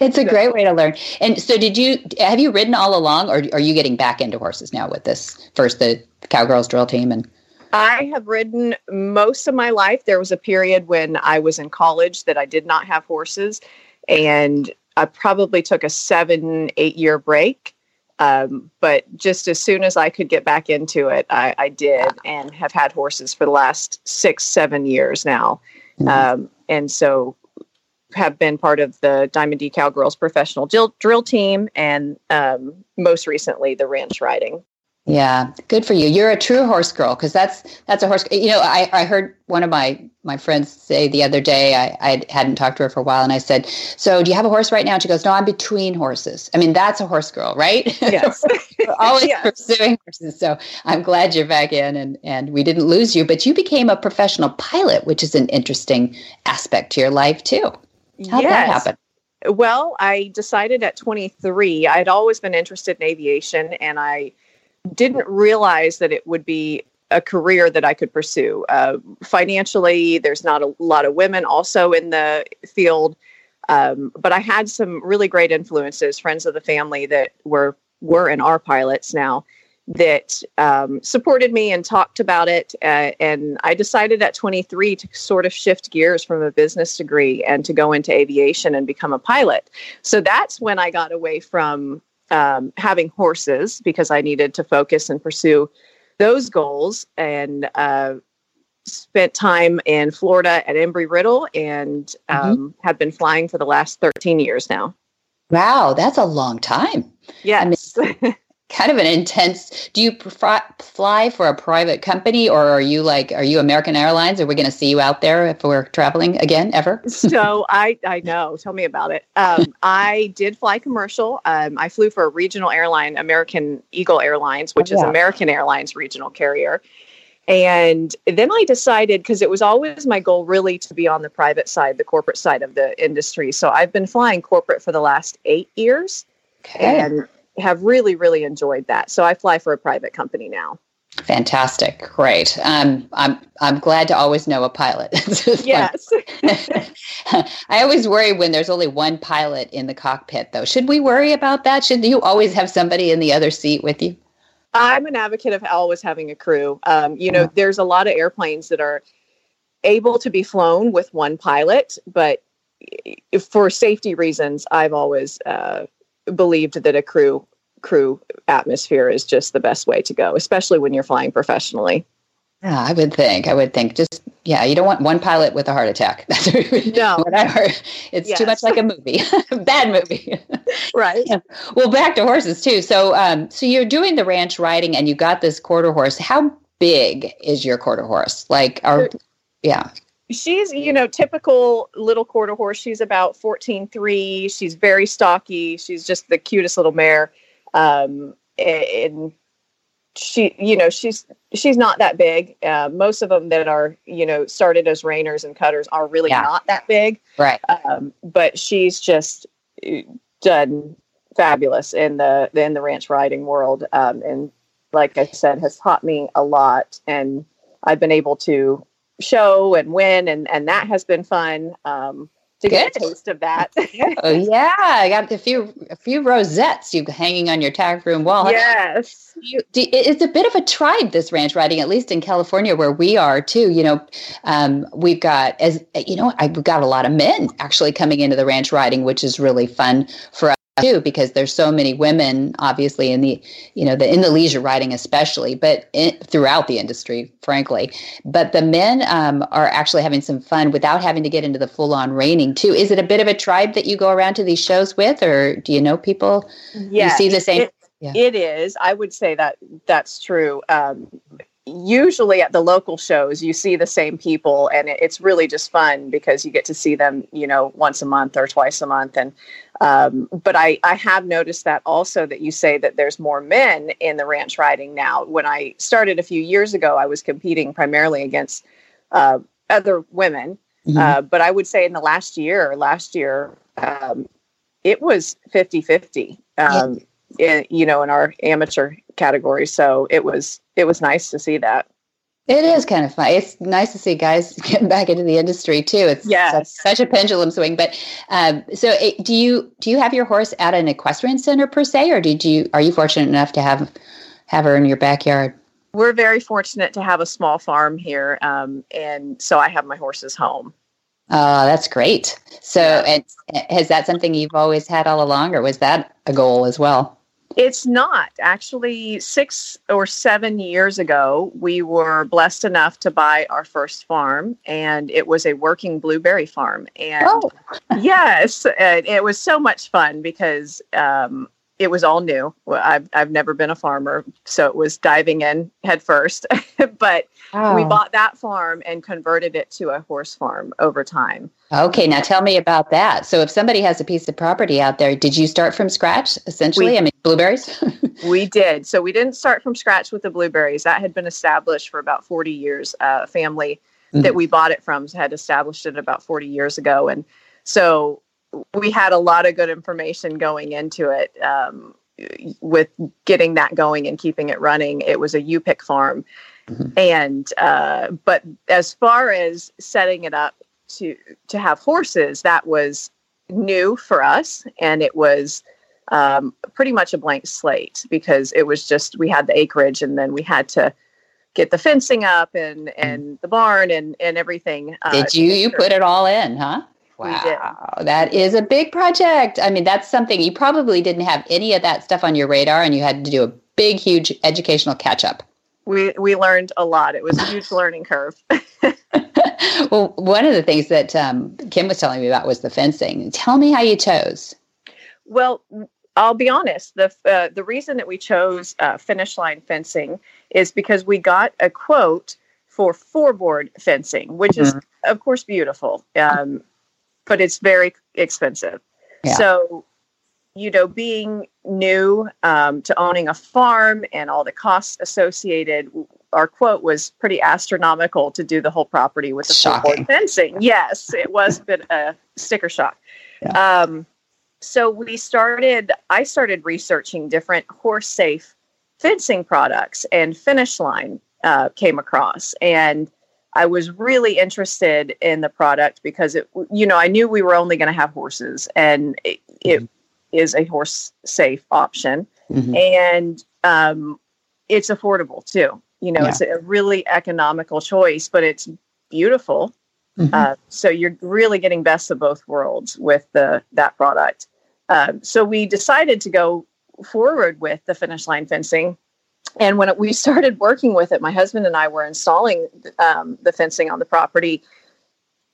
it's a great way to learn. And so, did you have you ridden all along, or are you getting back into horses now with this first the Cowgirls drill team and? I have ridden most of my life. There was a period when I was in college that I did not have horses, and I probably took a seven, eight year break. Um, but just as soon as I could get back into it, I, I did and have had horses for the last six, seven years now. Mm-hmm. Um, and so have been part of the Diamond D Cowgirls professional drill, drill team and um, most recently the ranch riding. Yeah, good for you. You're a true horse girl because that's that's a horse. You know, I, I heard one of my my friends say the other day. I, I hadn't talked to her for a while, and I said, "So, do you have a horse right now?" And she goes, "No, I'm between horses." I mean, that's a horse girl, right? Yes, always yes. pursuing horses. So I'm glad you're back in, and and we didn't lose you, but you became a professional pilot, which is an interesting aspect to your life too. How did that happen? Well, I decided at 23. I'd always been interested in aviation, and I didn't realize that it would be a career that I could pursue. Uh, financially, there's not a lot of women also in the field, um, but I had some really great influences, friends of the family that were were and are pilots now that um, supported me and talked about it. Uh, and I decided at 23 to sort of shift gears from a business degree and to go into aviation and become a pilot. So that's when I got away from um, having horses because I needed to focus and pursue those goals and uh, spent time in Florida at Embry Riddle and mm-hmm. um, mm-hmm. have been flying for the last 13 years now. Wow, that's a long time. Yes. I mean, kind of an intense do you prefer, fly for a private company or are you like are you american airlines? Are we going to see you out there if we're traveling again ever? So i i know. Tell me about it. Um, i did fly commercial. Um, i flew for a regional airline american eagle airlines which oh, yeah. is american airlines regional carrier. And then i decided because it was always my goal really to be on the private side the corporate side of the industry. So i've been flying corporate for the last eight years. Okay. and have really, really enjoyed that. So I fly for a private company now. Fantastic, great. Um, I'm I'm glad to always know a pilot. yes. I always worry when there's only one pilot in the cockpit, though. Should we worry about that? Should you always have somebody in the other seat with you? I'm an advocate of always having a crew. Um, you know, uh-huh. there's a lot of airplanes that are able to be flown with one pilot, but for safety reasons, I've always uh, believed that a crew crew atmosphere is just the best way to go, especially when you're flying professionally. Yeah, I would think. I would think. Just yeah, you don't want one pilot with a heart attack. That's no. what I heard. It's yes. too much like a movie, bad movie. Right. Yeah. Well, back to horses too. So, um, so you're doing the ranch riding, and you got this quarter horse. How big is your quarter horse? Like, are yeah she's you know typical little quarter horse. She's about 14.3 she's very stocky. She's just the cutest little mare. Um, and she you know she's she's not that big. Uh, most of them that are you know started as reiners and cutters are really yeah. not that big. Right. Um, but she's just uh, done fabulous in the in the ranch riding world. Um, and like i said has taught me a lot. And i've been able to show and win, and and that has been fun. Um, to get a taste of that. oh yeah, I got a few a few rosettes you hanging on your tack room wall. Yes, you, it's a bit of a tribe this ranch riding, at least in California where we are too. You know, um, we've got as you know, I've got a lot of men actually coming into the ranch riding, which is really fun for us too because there's so many women obviously in the you know the in the leisure riding especially but in, throughout the industry frankly. But the men um, are actually having some fun without having to get into the full on reining too. Is it a bit of a tribe that you go around to these shows with or do you know people? Yeah you see the same it, yeah. it is. I would say that that's true. Um, usually at the local shows you see the same people and it's really just fun because you get to see them you know once a month or twice a month and um, but I, I have noticed that also that you say that there's more men in the ranch riding now. When i started a few years ago i was competing primarily against uh, other women. Mm-hmm. uh, but i would say in the last year last year um, it was 50 50 um, in, you know in our amateur category. So it was it was nice to see that It is kind of fun. It's nice to see guys getting back into the industry too. It's yes. such, such a pendulum swing. But um, so, it, do you do you have your horse at an equestrian center per se, or did you are you fortunate enough to have have her in your backyard? We're very fortunate to have a small farm here, um, and so I have my horses home. Oh, that's great. So, yeah. and has that something you've always had all along, or was that a goal as well? It's not. Actually, six or seven years ago, we were blessed enough to buy our first farm, and it was a working blueberry farm. And oh. yes, it, it, was so much fun because um, it was all new. I've I've never been a farmer, so it was diving in head first. but oh. we bought that farm and converted it to a horse farm over time. Okay, now tell me about that. So if somebody has a piece of property out there, did you start from scratch essentially? We, I mean, blueberries? we did. So we didn't start from scratch with the blueberries. That had been established for about 40 years. Uh, family mm-hmm. that we bought it from had established it about 40 years ago and so we had a lot of good information going into it um, with getting that going and keeping it running. It was a U-pick farm. Mm-hmm. And uh, but as far as setting it up to to have horses, that was new for us, and it was um, pretty much a blank slate because it was just we had the acreage, and then we had to get the fencing up and and the barn and and everything. Uh, Did you you put it all in, huh? Wow, that is a big project. I mean, that's something you probably didn't have any of that stuff on your radar, and you had to do a big, huge educational catch up. We we learned a lot. It was a huge learning curve. well, one of the things that um, Kim was telling me about was the fencing. Tell me how you chose. Well, I'll be honest. The uh, the reason that we chose uh, finish line fencing is because we got a quote for four board fencing, which mm-hmm. is of course beautiful. Um, but it's very expensive. Yeah. So, you know, being new um, to owning a farm and all the costs associated, our quote was pretty astronomical to do the whole property with the full fencing. Yes, it was a bit a sticker shock. Yeah. Um, so we started. I started researching different horse safe fencing products, and Finish Line uh, came across, and I was really interested in the product because it, you know, I knew we were only going to have horses, and it, it mm-hmm. is a horse safe option, mm-hmm. and um, it's affordable too. You know, yeah. it's a really economical choice, but it's beautiful. Mm-hmm. Uh, so you're really getting best of both worlds with the that product. Uh, so we decided to go forward with the finish line fencing and when it, we started working with it, my husband and I were installing um, the fencing on the property.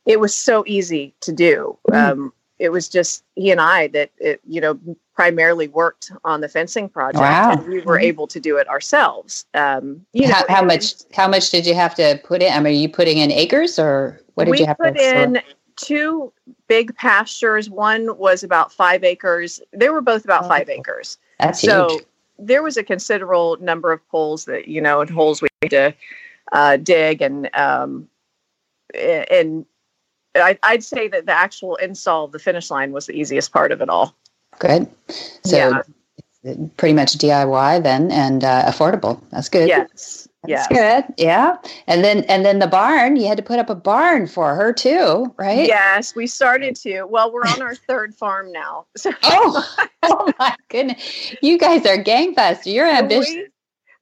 It was so easy to do. Mm. Um, it was just he and I that it, you know primarily worked on the fencing project, wow. and we were mm-hmm. able to do it ourselves. Um, you how, know, how much? How much did you have to put in? I mean, are you putting in acres, or what did you have to put in? Two big pastures. One was about five acres. They were both about oh, five acres. That's so, huge there was a considerable number of holes that you know and holes we had to uh, dig and um, and I, would say that the actual install of the finish line was the easiest part of it all. Good. So yeah. Pretty much DIY then and uh, affordable. That's good. Yes. That's good. Yeah. And then and then the barn, you had to put up a barn for her too, right? Yes, we started to. Well, we're on our third farm now. So oh, oh my goodness. You guys are gangbusters. You're ambitious. We,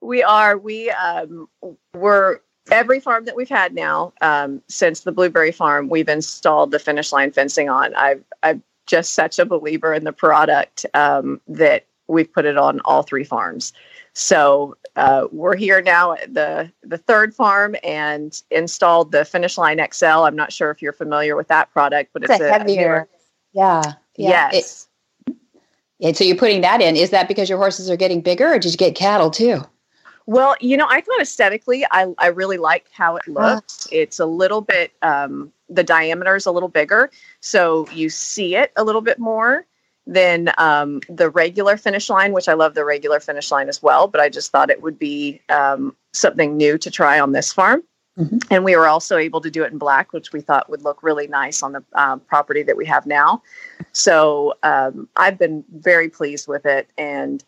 we are. We um we're every farm that we've had now, um, since the blueberry farm, we've installed the finish line fencing on. I've I'm just such a believer in the product um, that we've put it on all three farms. So uh, we're here now at the the third farm and installed the Finish Line XL. I'm not sure if you're familiar with that product, but it's, it's a, heavier. yeah. yeah. Yes. It, and so you're putting that in. Is that because your horses are getting bigger, or did you get cattle too? Well, you know, I thought aesthetically, I I really like how it looks. Uh, it's a little bit um, the diameter is a little bigger, so you see it a little bit more than um, the regular finish line, which I love the regular finish line as well. But I just thought it would be um, something new to try on this farm. Mm-hmm. And we were also able to do it in black, which we thought would look really nice on the um, property that we have now. So um, I've been very pleased with it, and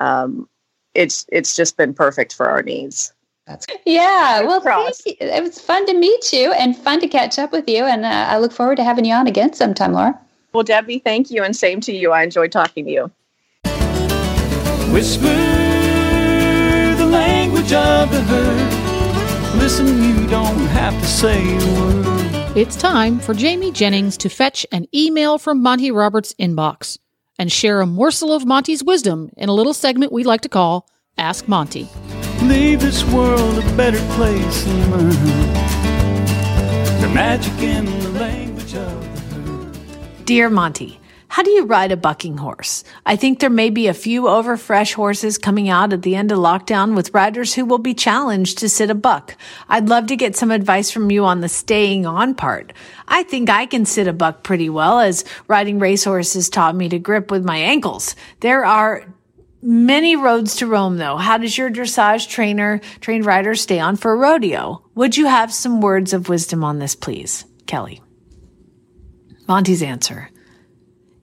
um, it's it's just been perfect for our needs. That's yeah. Well, it was fun to meet you and fun to catch up with you, and uh, I look forward to having you on again sometime, Laura. Well, Debbie, thank you, and same to you. I enjoyed talking to you. Whisper the language of the herd. Listen, you don't have to say a word. It's time for Jamie Jennings to fetch an email from Monty Roberts' inbox and share a morsel of Monty's wisdom in a little segment we like to call Ask Monty. Leave this world a better place than mine. The magic in the language of the herd. Dear Monty, how do you ride a bucking horse? I think there may be a few overfresh horses coming out at the end of lockdown with riders who will be challenged to sit a buck. I'd love to get some advice from you on the staying on part. I think I can sit a buck pretty well as riding racehorses taught me to grip with my ankles. There are many roads to Rome though. How does your dressage trainer, trained rider stay on for a rodeo? Would you have some words of wisdom on this, please? Kelly. Monty's answer.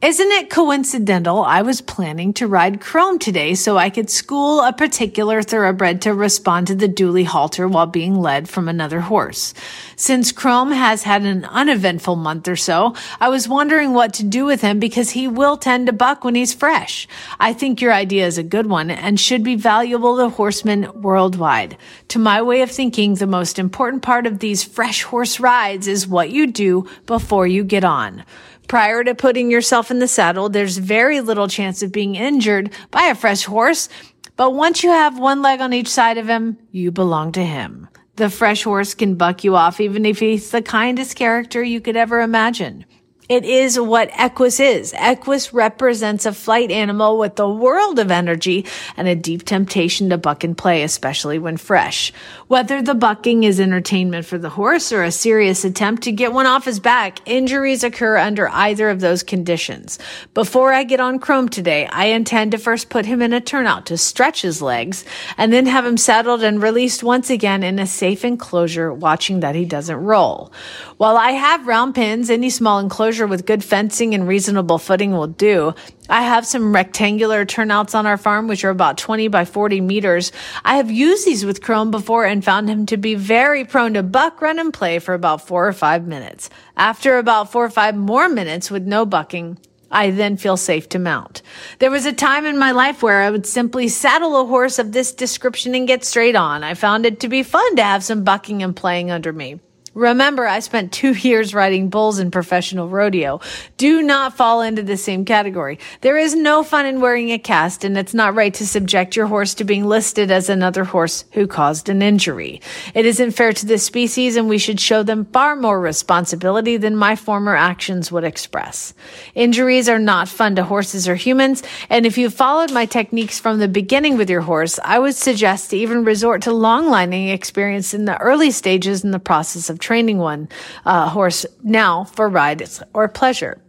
Isn't it coincidental I was planning to ride Chrome today so I could school a particular thoroughbred to respond to the dually halter while being led from another horse? Since Chrome has had an uneventful month or so, I was wondering what to do with him because he will tend to buck when he's fresh. I think your idea is a good one and should be valuable to horsemen worldwide. To my way of thinking, the most important part of these fresh horse rides is what you do before you get on. Prior to putting yourself in the saddle, there's very little chance of being injured by a fresh horse. But once you have one leg on each side of him, you belong to him. The fresh horse can buck you off even if he's the kindest character you could ever imagine. It is what Equus is. Equus represents a flight animal with a world of energy and a deep temptation to buck and play, especially when fresh. Whether the bucking is entertainment for the horse or a serious attempt to get one off his back, injuries occur under either of those conditions. Before I get on Chrome today, I intend to first put him in a turnout to stretch his legs and then have him saddled and released once again in a safe enclosure, watching that he doesn't roll. While I have round pens, any small enclosure with good fencing and reasonable footing will do. I have some rectangular turnouts on our farm, which are about 20 by 40 meters. I have used these with Chrome before and found him to be very prone to buck, run, and play for about four or five minutes. After about four or five more minutes with no bucking, I then feel safe to mount. There was a time in my life where I would simply saddle a horse of this description and get straight on. I found it to be fun to have some bucking and playing under me. Remember, I spent two years riding bulls in professional rodeo. Do not fall into the same category. There is no fun in wearing a cast, and it's not right to subject your horse to being listed as another horse who caused an injury. It isn't fair to the species, and we should show them far more responsibility than my former actions would express. Injuries are not fun to horses or humans, and if you followed my techniques from the beginning with your horse, I would suggest to even resort to long lining experience in the early stages in the process of training one uh, horse now for rides or pleasure.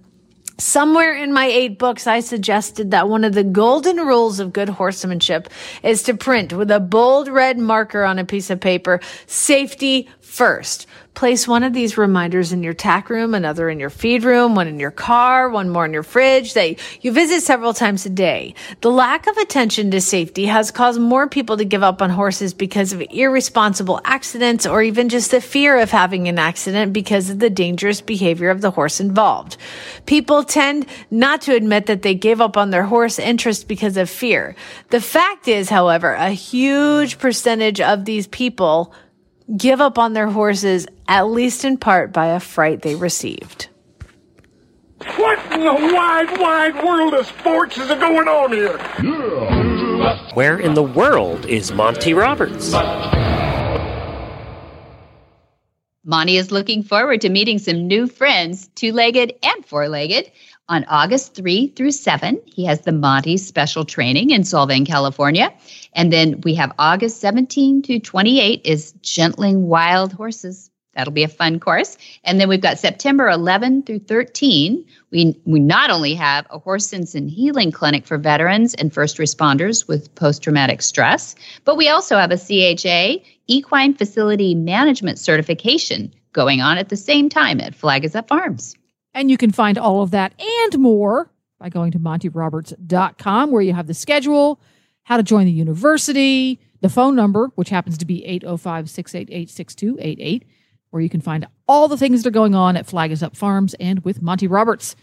Somewhere in my eight books, I suggested that one of the golden rules of good horsemanship is to print with a bold red marker on a piece of paper, safety first. Place one of these reminders in your tack room, another in your feed room, one in your car, one more in your fridge that you visit several times a day. The lack of attention to safety has caused more people to give up on horses because of irresponsible accidents or even just the fear of having an accident because of the dangerous behavior of the horse involved. People tend not to admit that they gave up on their horse interest because of fear. The fact is, however, a huge percentage of these people give up on their horses, at least in part by a fright they received. What in the wide, wide world of sports is going on here? Where in the world is Monty Roberts? Monty is looking forward to meeting some new friends, two legged and four legged. On August 3 through 7, he has the Monty Special Training in Solvang, California. And then we have August 17 to 28 is Gentling Wild Horses. That'll be a fun course. And then we've got September 11 through 13. We, we not only have a horse sense and healing clinic for veterans and first responders with post traumatic stress, but we also have a CHA equine facility management certification going on at the same time at Flag is Up Farms. And you can find all of that and more by going to montyroberts.com, where you have the schedule, how to join the university, the phone number, which happens to be 805 688 6288, where you can find all the things that are going on at Flag is Up Farms and with Monty Roberts.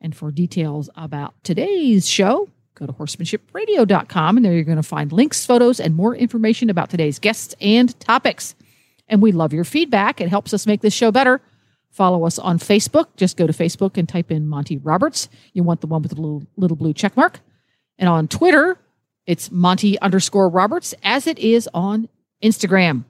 And for details about today's show, go to horsemanshipradio.com and there you're going to find links, photos, and more information about today's guests and topics. And we love your feedback. It helps us make this show better. Follow us on Facebook. Just go to Facebook and type in Monty Roberts. You want the one with the little, little blue check mark. And on Twitter, it's Monty underscore Roberts, as it is on Instagram.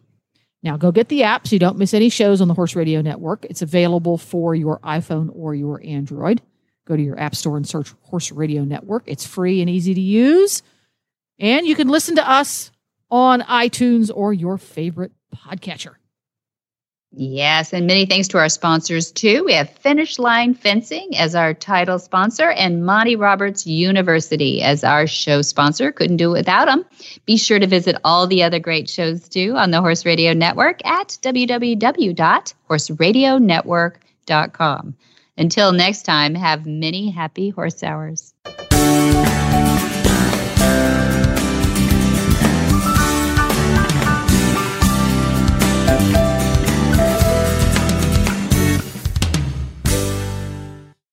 Now go get the app so you don't miss any shows on the Horse Radio Network. It's available for your iPhone or your Android. Go to your app store and search Horse Radio Network. It's free and easy to use. And you can listen to us on iTunes or your favorite podcatcher. Yes, and many thanks to our sponsors too. We have Finish Line Fencing as our title sponsor and Monty Roberts University as our show sponsor. Couldn't do it without them. Be sure to visit all the other great shows too on the Horse Radio Network at www.horseradionetwork.com. Until next time, have many happy horse hours.